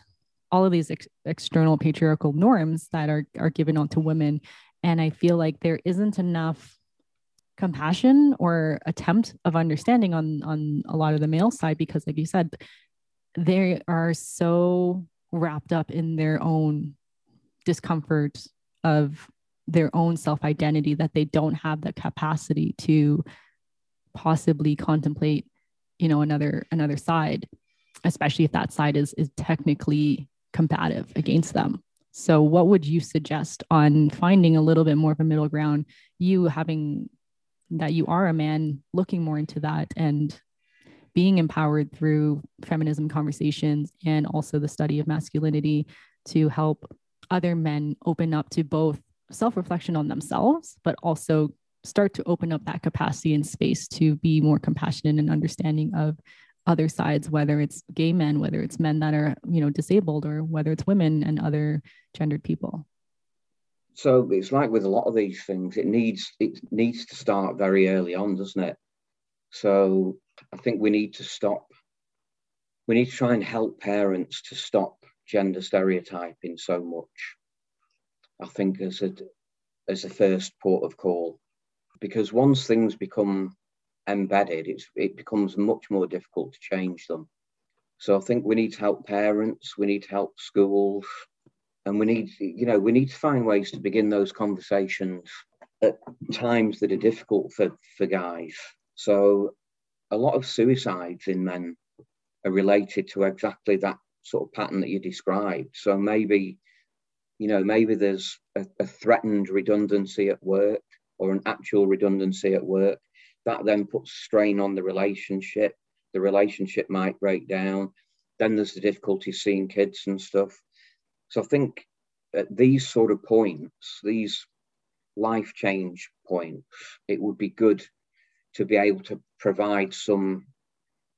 all of these ex- external patriarchal norms that are are given onto women. And i feel like there isn't enough compassion or attempt of understanding on on a lot of the male side because like you said they are so wrapped up in their own discomfort of their own self identity that they don't have the capacity to possibly contemplate you know another another side especially if that side is is technically combative against them. So what would you suggest on finding a little bit more of a middle ground? You having that you are a man looking more into that and being empowered through feminism conversations and also the study of masculinity to help other men open up to both self reflection on themselves, but also start to open up that capacity and space to be more compassionate and understanding of other sides whether it's gay men whether it's men that are you know disabled or whether it's women and other gendered people. So it's like with a lot of these things it needs it needs to start very early on doesn't it? So i think we need to stop we need to try and help parents to stop gender stereotyping so much I think as a as a first port of call, because once things become embedded, it becomes much more difficult to change them. So I think we need to help parents, we need to help schools, and we need you know we need to find ways to begin those conversations at times that are difficult for for guys. So a lot of suicides in men are related to exactly that sort of pattern that you described. So maybe you know, maybe there's a, a, threatened redundancy at work or an actual redundancy at work. That then puts strain on the relationship. The relationship might break down. Then there's the difficulty seeing kids and stuff. So I think at these sort of points, these life change points, it would be good to be able to provide some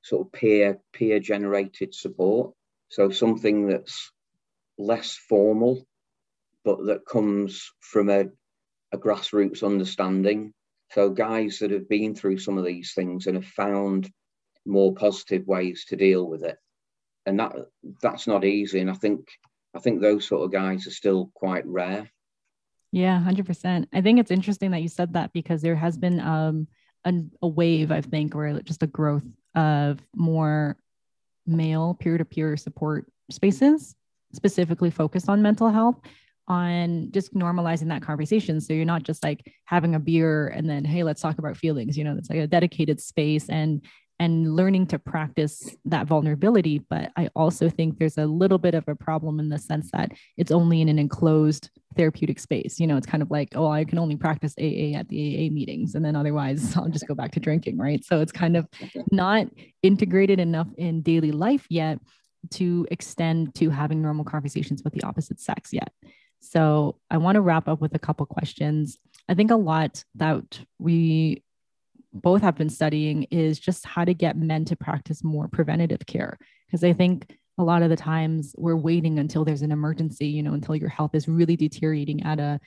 sort of peer peer generated support. So something that's less formal but that comes from a, a grassroots understanding. So, guys that have been through some of these things and have found more positive ways to deal with it, and that that's not easy. And I think I think those sort of guys are still quite rare. Yeah, hundred percent. I think it's interesting that you said that because there has been um, a, a wave, I think, or just a growth of more male peer-to-peer support spaces specifically focused on mental health on just normalizing that conversation. So you're not just like having a beer and then, hey, let's talk about feelings. You know, it's like a dedicated space and and learning to practice that vulnerability. But I also think there's a little bit of a problem in the sense that it's only in an enclosed therapeutic space. You know, it's kind of like, oh, I can only practice AA at the AA meetings, and then otherwise I'll just go back to drinking, right? So it's kind of not integrated enough in daily life yet to extend to having normal conversations with the opposite sex yet. So I want to wrap up with a couple questions. I think a lot that we both have been studying is just how to get men to practice more preventative care. Because I think a lot of the times we're waiting until there's an emergency, you know, until your health is really deteriorating at a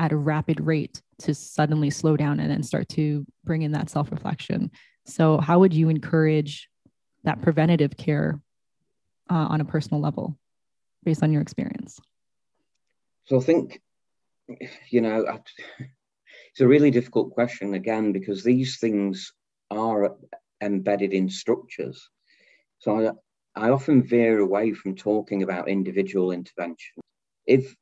at a rapid rate to suddenly slow down and then start to bring in that self-reflection. So how would you encourage that preventative care uh, on a personal level based on your experience? So I think, you know, it's a really difficult question again because these things are embedded in structures. So I, I often veer away from talking about individual intervention. If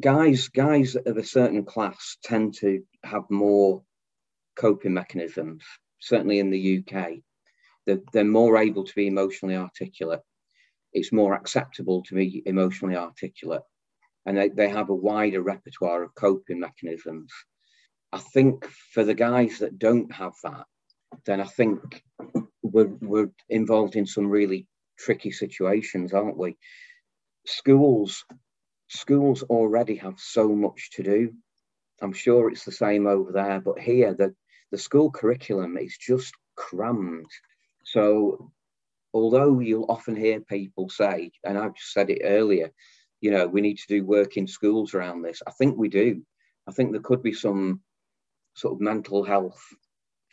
guys guys of a certain class tend to have more coping mechanisms, certainly in the UK, they're, they're more able to be emotionally articulate. It's more acceptable to be emotionally articulate and they, they have a wider repertoire of coping mechanisms. I think for the guys that don't have that, then I think we're, we're involved in some really tricky situations, aren't we? Schools, schools already have so much to do. I'm sure it's the same over there, but here the, the school curriculum is just crammed. So although you'll often hear people say, and I've just said it earlier, you know, we need to do work in schools around this. I think we do. I think there could be some sort of mental health,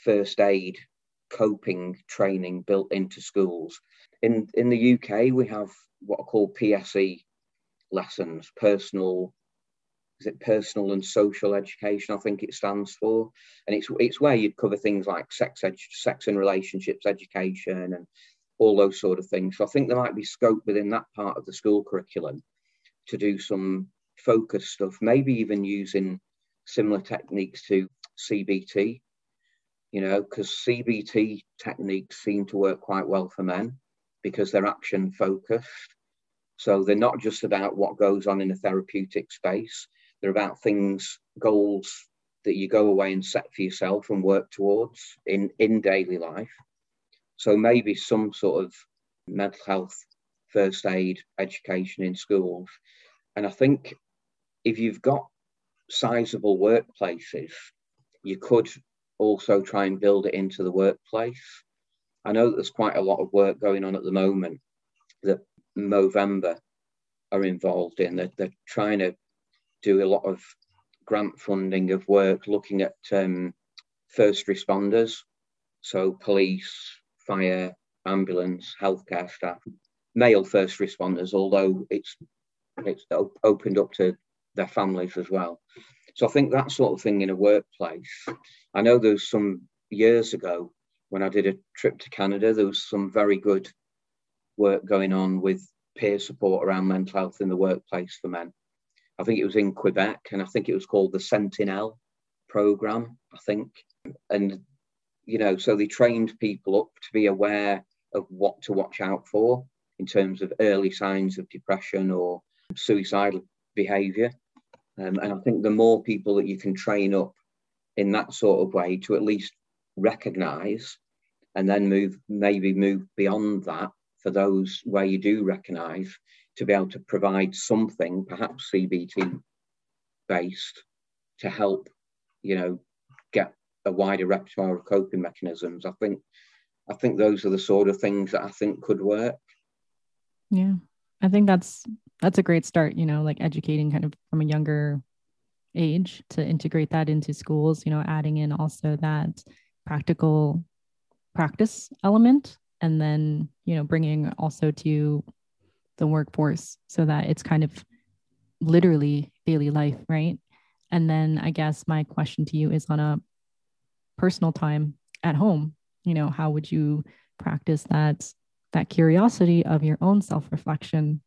first aid, coping training built into schools. In in the UK, we have what are called PSE lessons, personal is it personal and social education? I think it stands for, and it's it's where you'd cover things like sex edu- sex and relationships education and all those sort of things. So I think there might be scope within that part of the school curriculum to do some focus stuff, maybe even using similar techniques to CBT, you know, because CBT techniques seem to work quite well for men because they're action focused. So they're not just about what goes on in a therapeutic space, they're about things, goals that you go away and set for yourself and work towards in, in daily life. So maybe some sort of mental health first aid education in schools. And I think if you've got sizable workplaces, you could also try and build it into the workplace. I know that there's quite a lot of work going on at the moment that Movember are involved in. They're, they're trying to do a lot of grant funding of work looking at um, first responders, so police, fire, ambulance, healthcare staff, male first responders, although it's it's opened up to their families as well. So I think that sort of thing in a workplace. I know there was some years ago when I did a trip to Canada, there was some very good work going on with peer support around mental health in the workplace for men. I think it was in Quebec, and I think it was called the Sentinel program, I think. And, you know, so they trained people up to be aware of what to watch out for in terms of early signs of depression or suicidal behavior. Um, and I think the more people that you can train up in that sort of way to at least recognize and then move, maybe move beyond that for those where you do recognize to be able to provide something, perhaps CBT based, to help, you know, get a wider repertoire of coping mechanisms. I think, I think those are the sort of things that I think could work. Yeah, I think that's that's a great start. You know, like educating kind of from a younger age to integrate that into schools. You know, adding in also that practical practice element, and then you know bringing also to the workforce so that it's kind of literally daily life, right? And then I guess my question to you is on a personal time at home, you know, how would you practice that that curiosity of your own self-reflection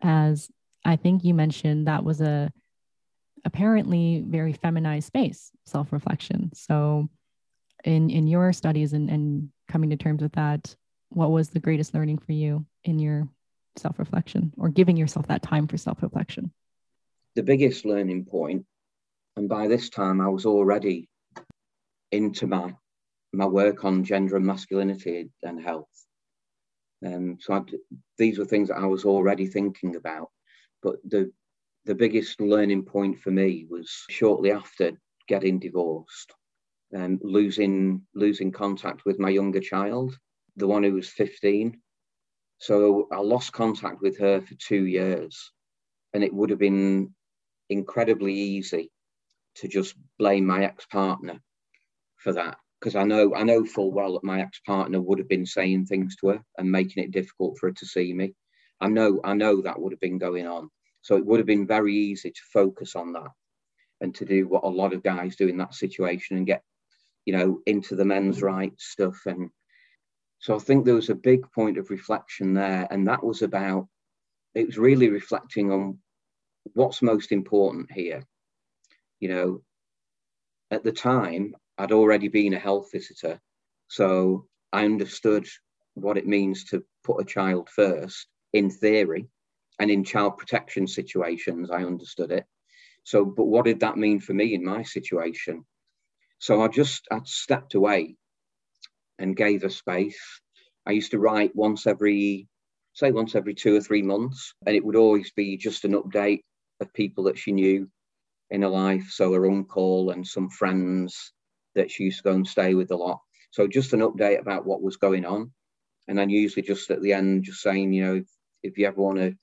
as I think you mentioned that was a apparently very feminized space, self-reflection. So in in your studies and, and coming to terms with that, what was the greatest learning for you in your self reflection or giving yourself that time for self reflection? The biggest learning point, and by this time I was already into my my work on gender and masculinity and health. Um, so I'd, these were things that I was already thinking about. But the the biggest learning point for me was shortly after getting divorced and um, losing losing contact with my younger child, the one who was 15. So I lost contact with her for two years, and it would have been incredibly easy to just blame my ex-partner for that because I know I know full well that my ex-partner would have been saying things to her and making it difficult for her to see me. I know I know that would have been going on. So it would have been very easy to focus on that and to do what a lot of guys do in that situation and get, you know, into the men's rights stuff and so I think there was a big point of reflection there, and that was about it was really reflecting on what's most important here. You know, at the time, I'd already been a health visitor, so I understood what it means to put a child first in theory, and in child protection situations, I understood it. So, but what did that mean for me in my situation? So I just I stepped away and gave a space. I used to write once every, say, once every two or three months, and it would always be just an update of people that she knew in her life. So her uncle and some friends that she used to go and stay with a lot. So just an update about what was going on. And then usually just at the end, just saying, you know, if, if you ever want to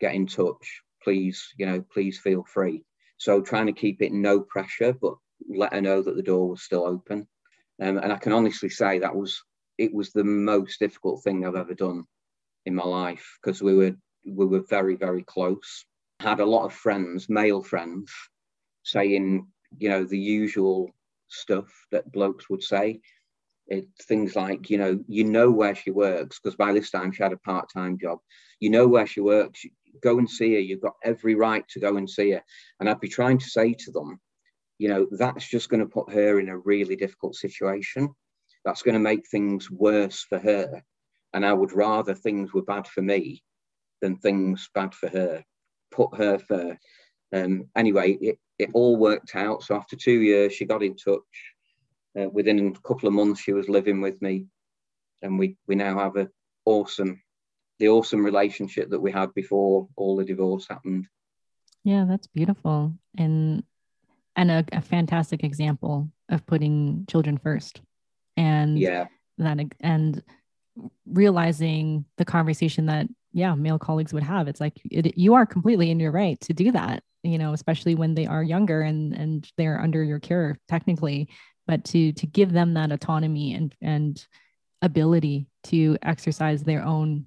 get in touch, please, you know, please feel free. So trying to keep it no pressure, but let her know that the door was still open. Um, and I can honestly say that was it was the most difficult thing I've ever done in my life because we were we were very very close. Had a lot of friends, male friends, saying you know the usual stuff that blokes would say, It's things like, you know, you know where she works because by this time she had a part time job. You know where she works. Go and see her. You've got every right to go and see her. And I'd be trying to say to them, you know, that's just going to put her in a really difficult situation. That's going to make things worse for her. And I would rather things were bad for me than things bad for her. Put her first. Um, anyway, it, it all worked out. So after two years, she got in touch. Uh, within a couple of months, she was living with me, and we we now have a awesome, the awesome relationship that we had before all the divorce happened. Yeah, that's beautiful, and and a, a fantastic example of putting children first, and yeah, that and realizing the conversation that yeah male colleagues would have. It's like it, you are completely in your right to do that you know especially when they are younger and and they're under your care technically but to to give them that autonomy and and ability to exercise their own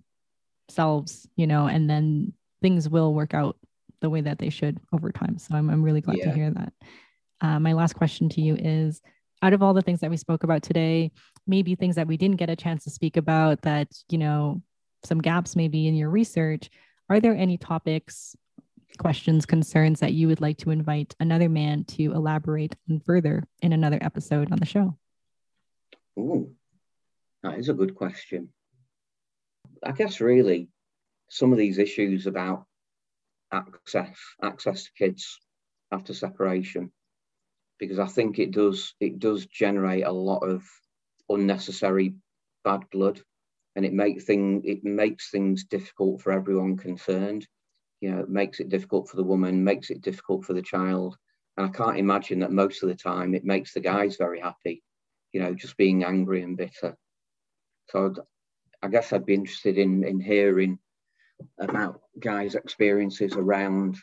selves you know and then things will work out the way that they should over time. So i'm, I'm really glad yeah. to hear that. Uh, my last question to you is out of all the things that we spoke about today maybe things that we didn't get a chance to speak about that you know some gaps maybe in your research are there any topics questions concerns that you would like to invite another man to elaborate on further in another episode on the show? Oh that is a good question. I guess really some of these issues about access access to kids after separation because I think it does it does generate a lot of unnecessary bad blood, and it makes thing it makes things difficult for everyone concerned. You know, it makes it difficult for the woman, makes it difficult for the child, and I can't imagine that most of the time it makes the guys very happy. You know, just being angry and bitter. So I guess I'd be interested in in hearing about guys' experiences around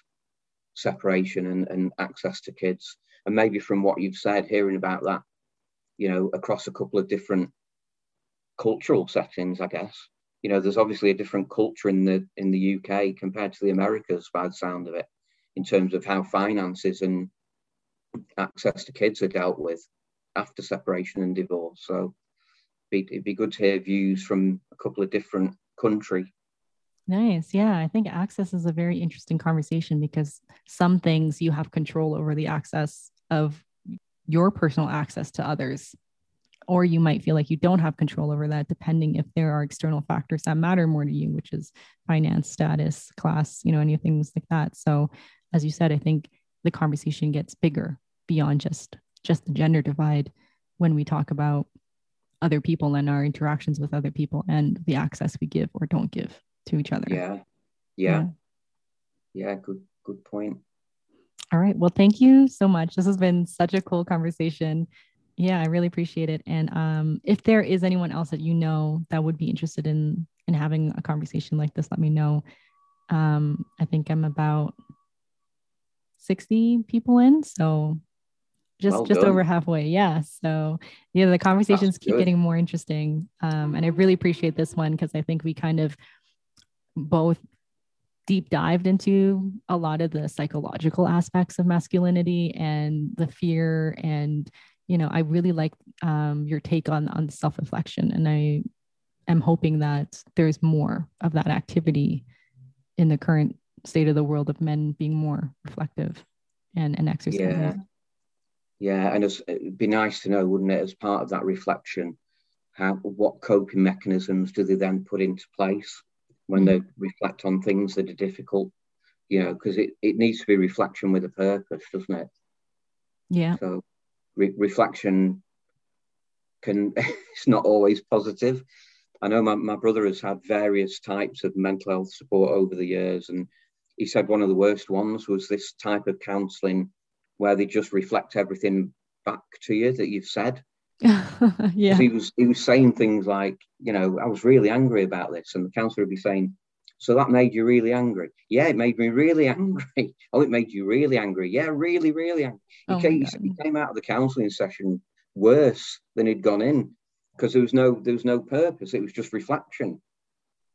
separation and, and access to kids and maybe from what you've said, hearing about that, you know, across a couple of different cultural settings, I guess. You know, there's obviously a different culture in the in the UK compared to the Americas, by the sound of it, in terms of how finances and access to kids are dealt with after separation and divorce. So it'd be, good to hear views from a couple of different country Nice. Yeah. I think access is a very interesting conversation because some things you have control over the access of your personal access to others. Or you might feel like you don't have control over that, depending if there are external factors that matter more to you, which is finance, status, class, you know, any things like that. So, as you said, I think the conversation gets bigger beyond just just the gender divide when we talk about other people and our interactions with other people and the access we give or don't give to each other. Yeah. Yeah. Yeah. yeah good good point. All right. Well, thank you so much. This has been such a cool conversation. Yeah, I really appreciate it. And um, if there is anyone else that you know that would be interested in in having a conversation like this, let me know. Um, I think I'm about 60 people in, so just well just over halfway. Yeah. So yeah, the conversations keep getting more interesting. Um, and I really appreciate this one because I think we kind of both deep dived into a lot of the psychological aspects of masculinity and the fear and you know i really like um, your take on on self-reflection and i am hoping that there's more of that activity in the current state of the world of men being more reflective and and exercising yeah yeah and it'd be nice to know wouldn't it as part of that reflection how what coping mechanisms do they then put into place when they reflect on things that are difficult, you know, because it, it needs to be reflection with a purpose, doesn't it? Yeah. So re- reflection can, it's not always positive. I know my, my brother has had various types of mental health support over the years. And he said one of the worst ones was this type of counseling where they just reflect everything back to you that you've said. yeah. He was he was saying things like, you know, I was really angry about this, and the counsellor would be saying, "So that made you really angry? Yeah, it made me really angry. oh, it made you really angry? Yeah, really, really angry." He, oh came, he came out of the counselling session worse than he'd gone in because there was no there was no purpose. It was just reflection.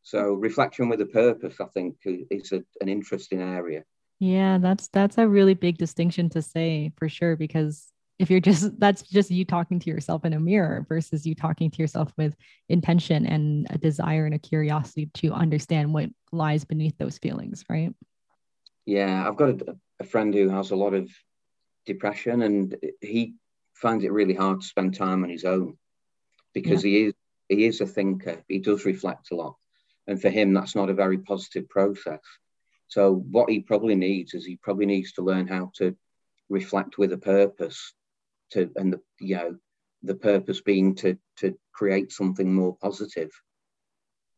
So reflection with a purpose, I think, is a, an interesting area. Yeah, that's that's a really big distinction to say for sure because if you're just that's just you talking to yourself in a mirror versus you talking to yourself with intention and a desire and a curiosity to understand what lies beneath those feelings right? Yeah i've got a, a friend who has a lot of depression and he finds it really hard to spend time on his own because yeah. he is he is a thinker. He does reflect a lot. And for him that's not a very positive process. So what he probably needs is he probably needs to learn how to reflect with a purpose to and the you know the purpose being to to create something more positive.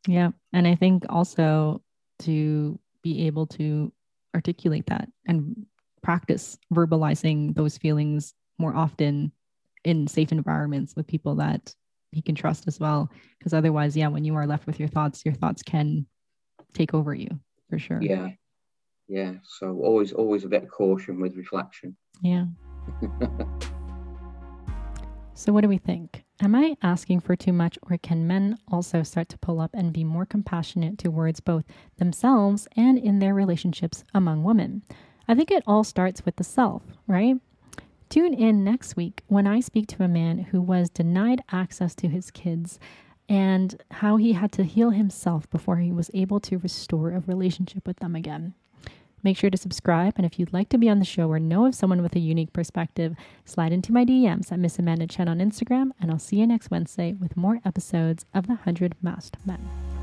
Yeah and i think also to be able to articulate that and practice verbalizing those feelings more often in safe environments with people that he can trust as well. Because otherwise yeah when you are left with your thoughts your thoughts can take over you for sure. Yeah. Yeah so always always a bit of caution with reflection. Yeah So, what do we think? Am I asking for too much, or can men also start to pull up and be more compassionate towards both themselves and in their relationships among women? I think it all starts with the self, right? Tune in next week when I speak to a man who was denied access to his kids and how he had to heal himself before he was able to restore a relationship with them again. Make sure to subscribe, and if you'd like to be on the show or know of someone with a unique perspective, slide into my DMs at Miss Amanda Chen on Instagram, and I'll see you next Wednesday with more episodes of The 100 Masked Men.